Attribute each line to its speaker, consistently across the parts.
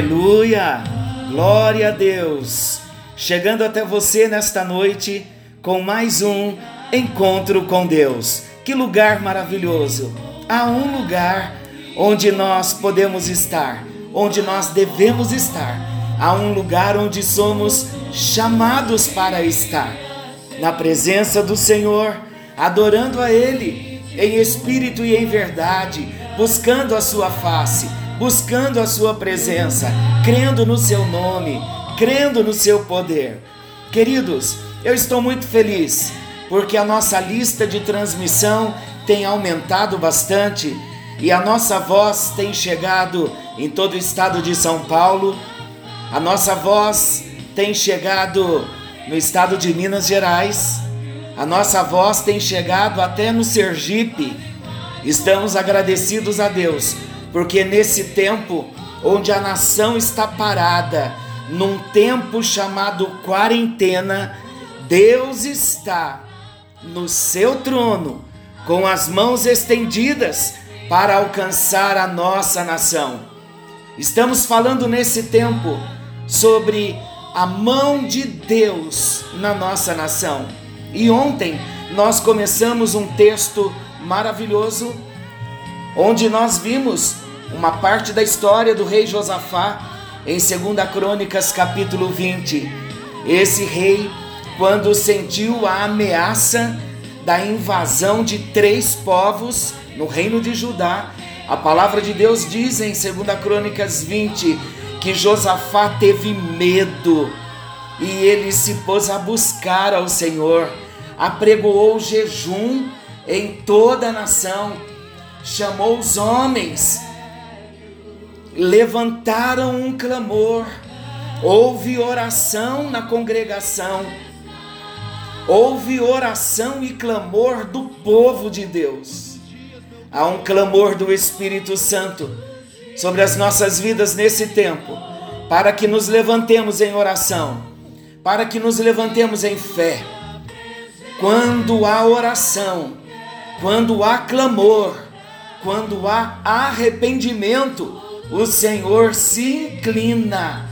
Speaker 1: Aleluia! Glória a Deus! Chegando até você nesta noite com mais um encontro com Deus. Que lugar maravilhoso! Há um lugar onde nós podemos estar, onde nós devemos estar. Há um lugar onde somos chamados para estar, na presença do Senhor, adorando a Ele em espírito e em verdade, buscando a Sua face, buscando a Sua presença, crendo no Seu nome, crendo no Seu poder. Queridos, eu estou muito feliz porque a nossa lista de transmissão tem aumentado bastante e a nossa voz tem chegado em todo o estado de São Paulo. A nossa voz tem chegado no estado de Minas Gerais. A nossa voz tem chegado até no Sergipe. Estamos agradecidos a Deus, porque nesse tempo onde a nação está parada, num tempo chamado quarentena, Deus está no seu trono, com as mãos estendidas para alcançar a nossa nação. Estamos falando nesse tempo sobre a mão de Deus na nossa nação. E ontem nós começamos um texto maravilhoso onde nós vimos uma parte da história do rei Josafá em 2 Crônicas capítulo 20. Esse rei, quando sentiu a ameaça da invasão de três povos no reino de Judá. A palavra de Deus diz em 2 Crônicas 20 que Josafá teve medo e ele se pôs a buscar ao Senhor, apregoou jejum em toda a nação, chamou os homens, levantaram um clamor, houve oração na congregação, houve oração e clamor do povo de Deus há um clamor do Espírito Santo sobre as nossas vidas nesse tempo, para que nos levantemos em oração, para que nos levantemos em fé. Quando há oração, quando há clamor, quando há arrependimento, o Senhor se inclina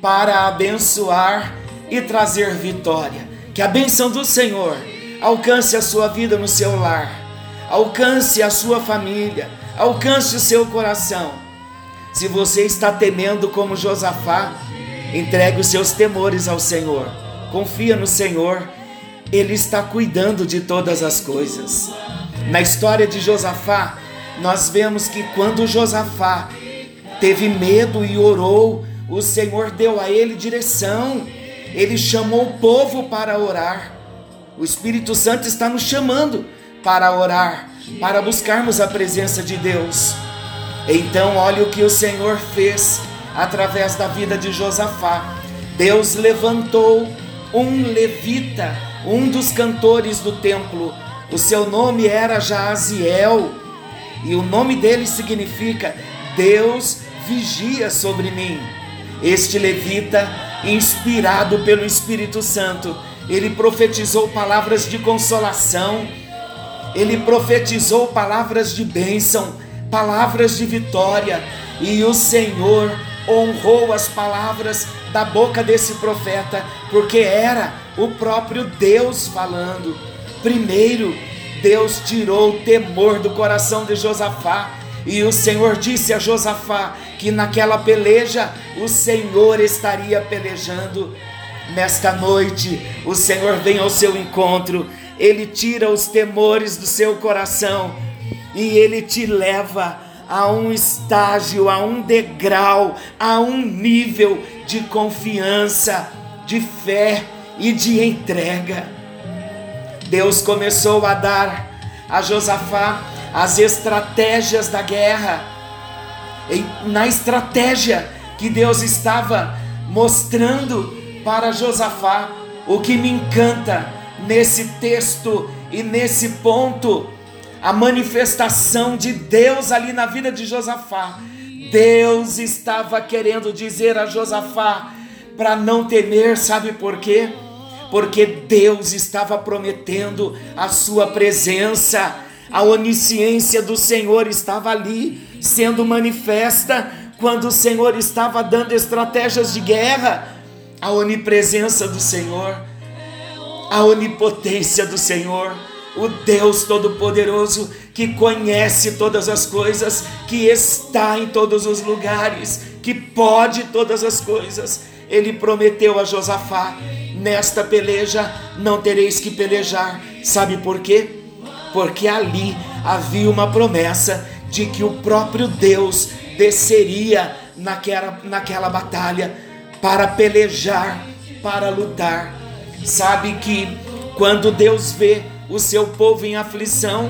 Speaker 1: para abençoar e trazer vitória. Que a bênção do Senhor alcance a sua vida no seu lar alcance a sua família, alcance o seu coração. Se você está temendo como Josafá, entregue os seus temores ao Senhor. Confia no Senhor, Ele está cuidando de todas as coisas. Na história de Josafá, nós vemos que quando Josafá teve medo e orou, o Senhor deu a ele direção. Ele chamou o povo para orar. O Espírito Santo está nos chamando para orar, para buscarmos a presença de Deus. Então, olha o que o Senhor fez através da vida de Josafá. Deus levantou um levita, um dos cantores do templo. O seu nome era Jaziel, e o nome dele significa Deus vigia sobre mim. Este levita, inspirado pelo Espírito Santo, ele profetizou palavras de consolação ele profetizou palavras de bênção, palavras de vitória, e o Senhor honrou as palavras da boca desse profeta, porque era o próprio Deus falando. Primeiro, Deus tirou o temor do coração de Josafá, e o Senhor disse a Josafá que naquela peleja o Senhor estaria pelejando. Nesta noite, o Senhor vem ao seu encontro ele tira os temores do seu coração e ele te leva a um estágio, a um degrau, a um nível de confiança, de fé e de entrega. Deus começou a dar a Josafá as estratégias da guerra. Na estratégia que Deus estava mostrando para Josafá, o que me encanta nesse texto e nesse ponto a manifestação de Deus ali na vida de Josafá. Deus estava querendo dizer a Josafá: para não temer, sabe por quê? Porque Deus estava prometendo a sua presença, a onisciência do Senhor estava ali sendo manifesta quando o Senhor estava dando estratégias de guerra, a onipresença do Senhor, a onipotência do Senhor, o Deus Todo-Poderoso que conhece todas as coisas, que está em todos os lugares, que pode todas as coisas. Ele prometeu a Josafá: nesta peleja não tereis que pelejar. Sabe por quê? Porque ali havia uma promessa de que o próprio Deus desceria naquela, naquela batalha para pelejar, para lutar. Sabe que quando Deus vê o seu povo em aflição,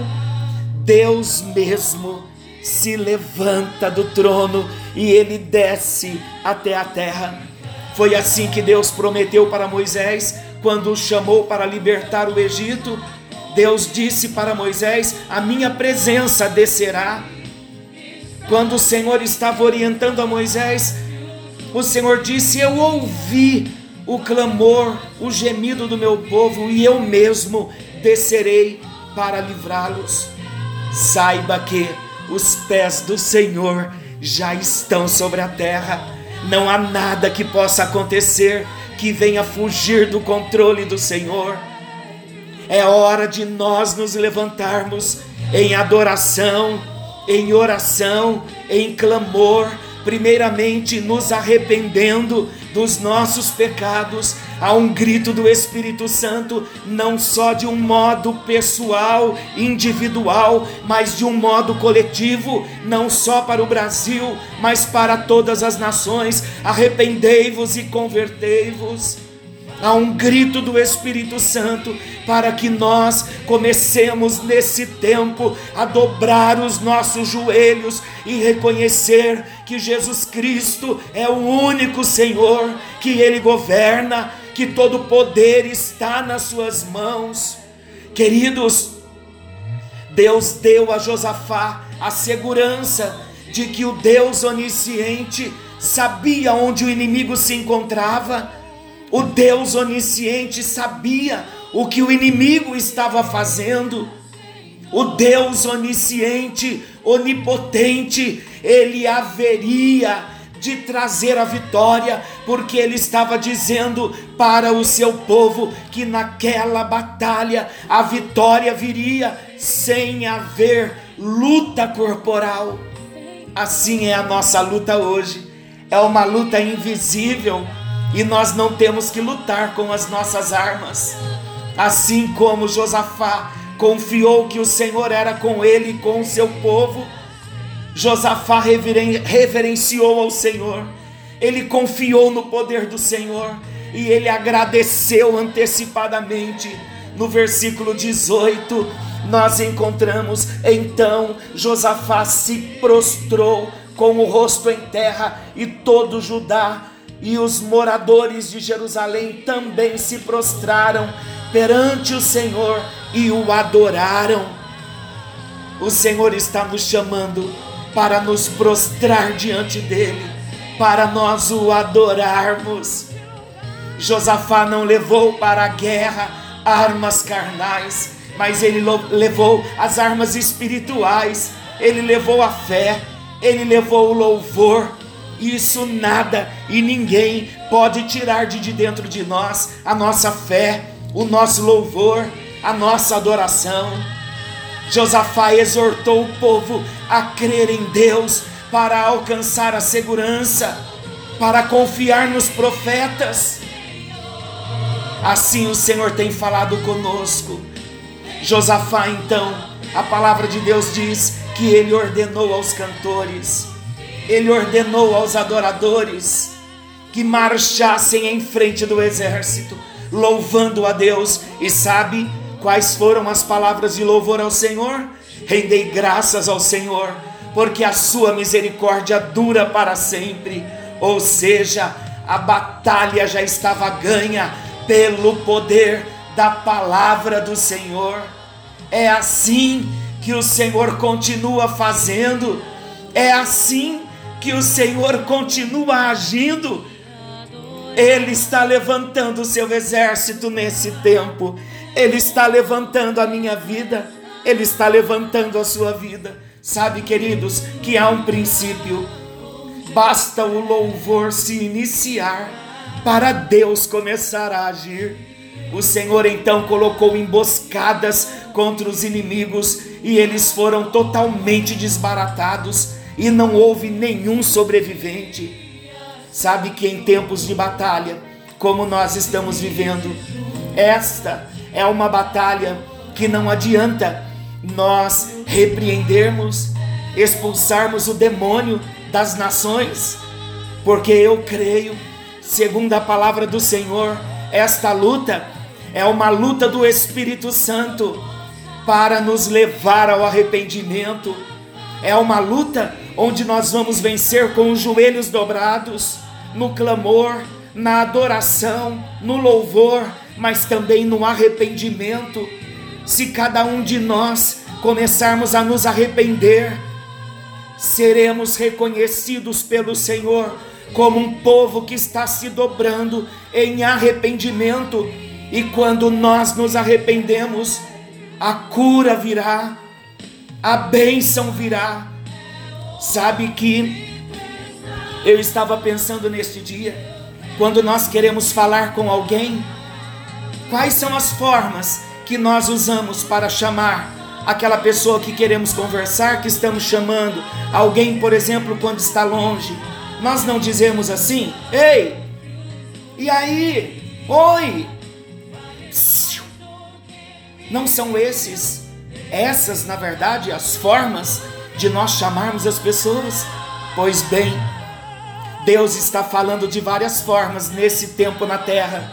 Speaker 1: Deus mesmo se levanta do trono e ele desce até a terra. Foi assim que Deus prometeu para Moisés quando o chamou para libertar o Egito. Deus disse para Moisés: A minha presença descerá. Quando o Senhor estava orientando a Moisés, o Senhor disse: Eu ouvi o clamor, o gemido do meu povo, e eu mesmo descerei para livrá-los. Saiba que os pés do Senhor já estão sobre a terra, não há nada que possa acontecer que venha fugir do controle do Senhor. É hora de nós nos levantarmos em adoração, em oração, em clamor, primeiramente nos arrependendo dos nossos pecados, há um grito do Espírito Santo, não só de um modo pessoal, individual, mas de um modo coletivo, não só para o Brasil, mas para todas as nações. Arrependei-vos e convertei-vos. Há um grito do Espírito Santo para que nós comecemos nesse tempo a dobrar os nossos joelhos e reconhecer que Jesus Cristo é o único Senhor, que Ele governa, que todo poder está nas Suas mãos. Queridos, Deus deu a Josafá a segurança de que o Deus onisciente sabia onde o inimigo se encontrava o Deus onisciente sabia o que o inimigo estava fazendo. O Deus onisciente, onipotente, ele haveria de trazer a vitória, porque ele estava dizendo para o seu povo que naquela batalha a vitória viria sem haver luta corporal. Assim é a nossa luta hoje. É uma luta invisível, e nós não temos que lutar com as nossas armas. Assim como Josafá confiou que o Senhor era com ele e com o seu povo, Josafá reveren reverenciou ao Senhor, ele confiou no poder do Senhor e ele agradeceu antecipadamente. No versículo 18, nós encontramos então Josafá se prostrou com o rosto em terra e todo Judá e os moradores de Jerusalém também se prostraram perante o Senhor e o adoraram. O Senhor está nos chamando para nos prostrar diante dele, para nós o adorarmos. Josafá não levou para a guerra armas carnais, mas ele levou as armas espirituais, ele levou a fé, ele levou o louvor, isso nada e ninguém pode tirar de dentro de nós a nossa fé, o nosso louvor, a nossa adoração. Josafá exortou o povo a crer em Deus para alcançar a segurança, para confiar nos profetas. Assim o Senhor tem falado conosco. Josafá, então, a palavra de Deus diz que ele ordenou aos cantores ele ordenou aos adoradores que marchassem em frente do exército, louvando a Deus. E sabe quais foram as palavras de louvor ao Senhor? Rendei graças ao Senhor, porque a sua misericórdia dura para sempre. Ou seja, a batalha já estava ganha pelo poder da palavra do Senhor. É assim que o Senhor continua fazendo, é assim que o Senhor continua agindo. Ele está levantando o seu exército nesse tempo. Ele está levantando a minha vida. Ele está levantando a sua vida. Sabe, queridos, que há um princípio. Basta o louvor se iniciar para Deus começar a agir. O Senhor então colocou emboscadas contra os inimigos e eles foram totalmente desbaratados e não houve nenhum sobrevivente. Sabe que em tempos de batalha, como nós estamos vivendo, esta é uma batalha que não adianta nós repreendermos, expulsarmos o demônio das nações, porque eu creio, segundo a palavra do Senhor, esta luta é uma luta do Espírito Santo para nos levar ao arrependimento. É uma luta onde nós vamos vencer com os joelhos dobrados no clamor, na adoração, no louvor, mas também no arrependimento. Se cada um de nós começarmos a nos arrepender, seremos reconhecidos pelo Senhor como um povo que está se dobrando em arrependimento, e quando nós nos arrependemos, a cura virá, a bênção virá. Sabe que eu estava pensando neste dia, quando nós queremos falar com alguém, quais são as formas que nós usamos para chamar aquela pessoa que queremos conversar, que estamos chamando, alguém, por exemplo, quando está longe. Nós não dizemos assim: "Ei! E aí? Oi!" Não são esses essas, na verdade, as formas de nós chamarmos as pessoas? Pois bem, Deus está falando de várias formas nesse tempo na terra.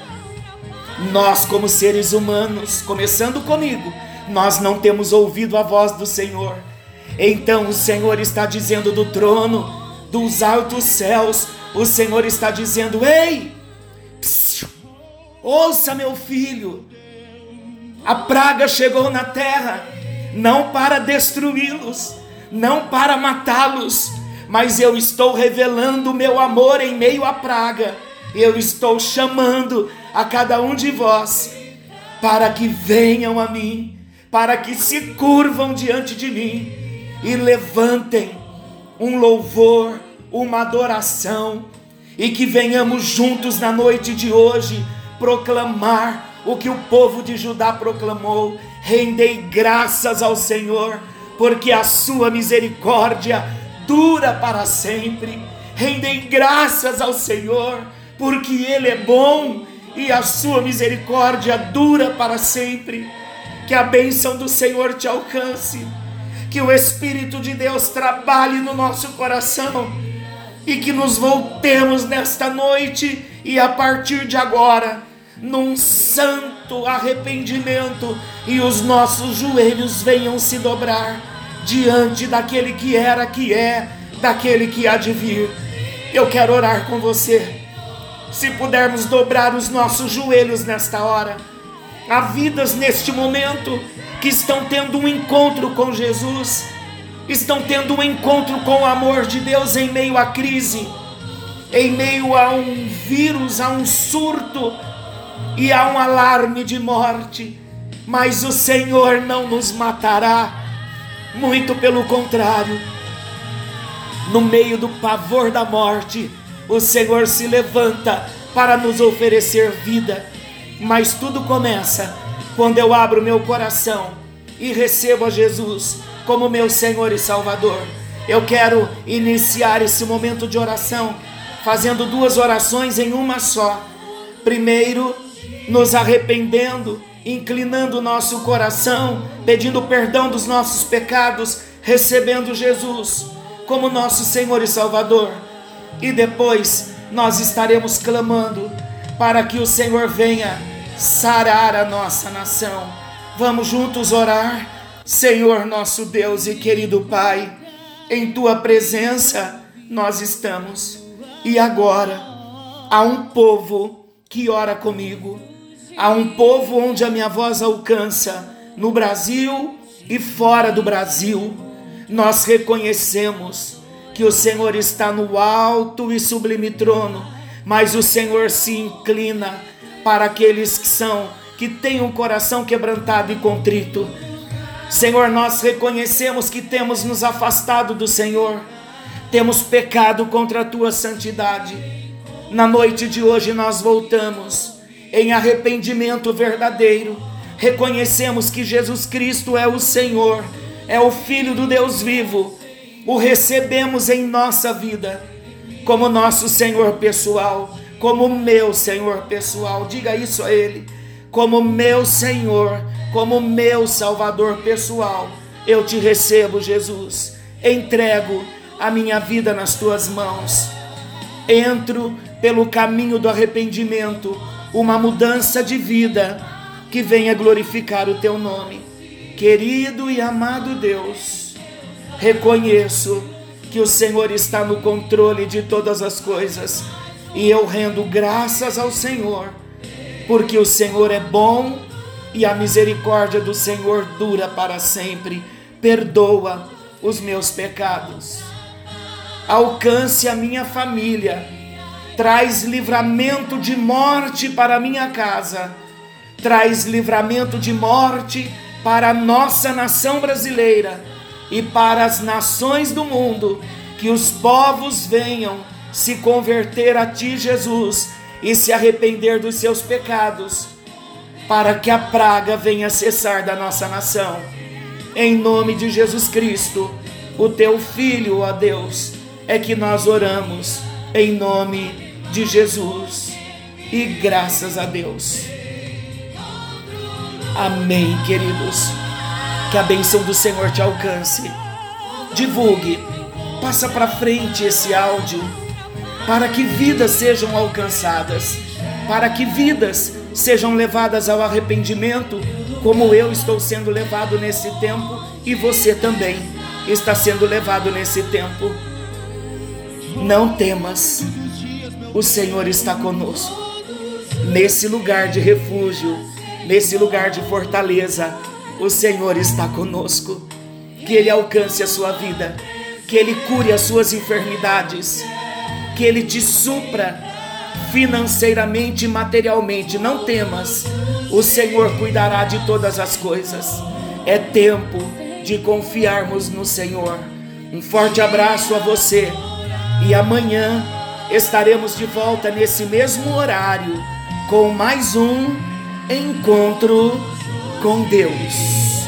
Speaker 1: Nós, como seres humanos, começando comigo, nós não temos ouvido a voz do Senhor. Então o Senhor está dizendo do trono, dos altos céus, o Senhor está dizendo: Ei, psiu, ouça meu filho, a praga chegou na terra, não para destruí-los, não para matá-los, mas eu estou revelando o meu amor em meio à praga. Eu estou chamando a cada um de vós para que venham a mim, para que se curvam diante de mim e levantem um louvor, uma adoração e que venhamos juntos na noite de hoje proclamar o que o povo de Judá proclamou: rendei graças ao Senhor, porque a sua misericórdia dura para sempre. Rendem graças ao Senhor, porque Ele é bom e a sua misericórdia dura para sempre. Que a bênção do Senhor te alcance, que o Espírito de Deus trabalhe no nosso coração e que nos voltemos nesta noite e a partir de agora num santo arrependimento e os nossos joelhos venham se dobrar diante daquele que era, que é, daquele que há de vir. Eu quero orar com você. Se pudermos dobrar os nossos joelhos nesta hora, há vidas neste momento que estão tendo um encontro com Jesus, estão tendo um encontro com o amor de Deus em meio à crise, em meio a um vírus, a um surto e a um alarme de morte. Mas o Senhor não nos matará muito pelo contrário, no meio do pavor da morte, o Senhor se levanta para nos oferecer vida. Mas tudo começa quando eu abro meu coração e recebo a Jesus como meu Senhor e Salvador. Eu quero iniciar esse momento de oração fazendo duas orações em uma só. Primeiro, nos arrependendo inclinando o nosso coração, pedindo perdão dos nossos pecados, recebendo Jesus como nosso Senhor e Salvador. E depois nós estaremos clamando para que o Senhor venha sarar a nossa nação. Vamos juntos orar, Senhor nosso Deus e querido Pai, em tua presença nós estamos. E agora há um povo que ora comigo a um povo onde a minha voz alcança, no Brasil e fora do Brasil. Nós reconhecemos que o Senhor está no alto e sublime trono, mas o Senhor se inclina para aqueles que são que têm um coração quebrantado e contrito. Senhor, nós reconhecemos que temos nos afastado do Senhor, temos pecado contra a tua santidade. Na noite de hoje nós voltamos em arrependimento verdadeiro, reconhecemos que Jesus Cristo é o Senhor, é o Filho do Deus vivo, o recebemos em nossa vida como nosso Senhor pessoal, como meu Senhor pessoal. Diga isso a Ele, como meu Senhor, como meu Salvador pessoal. Eu te recebo, Jesus. Entrego a minha vida nas tuas mãos. Entro pelo caminho do arrependimento, uma mudança de vida que venha glorificar o teu nome. Querido e amado Deus, reconheço que o Senhor está no controle de todas as coisas e eu rendo graças ao Senhor, porque o Senhor é bom e a misericórdia do Senhor dura para sempre. Perdoa os meus pecados. Alcance a minha família. Traz livramento de morte para minha casa. Traz livramento de morte para a nossa nação brasileira e para as nações do mundo. Que os povos venham se converter a Ti, Jesus, e se arrepender dos seus pecados, para que a praga venha cessar da nossa nação. Em nome de Jesus Cristo, o Teu Filho, ó Deus, é que nós oramos, em nome de Jesus, e graças a Deus. Amém, queridos. Que a bênção do Senhor te alcance. Divulgue, passa para frente esse áudio para que vidas sejam alcançadas, para que vidas sejam levadas ao arrependimento, como eu estou sendo levado nesse tempo e você também está sendo levado nesse tempo. Não temas, o Senhor está conosco. Nesse lugar de refúgio, nesse lugar de fortaleza, o Senhor está conosco. Que Ele alcance a sua vida, que Ele cure as suas enfermidades que Ele te supra financeiramente e materialmente. Não temas, o Senhor cuidará de todas as coisas. É tempo de confiarmos no Senhor. Um forte abraço a você e amanhã estaremos de volta nesse mesmo horário com mais um encontro com Deus.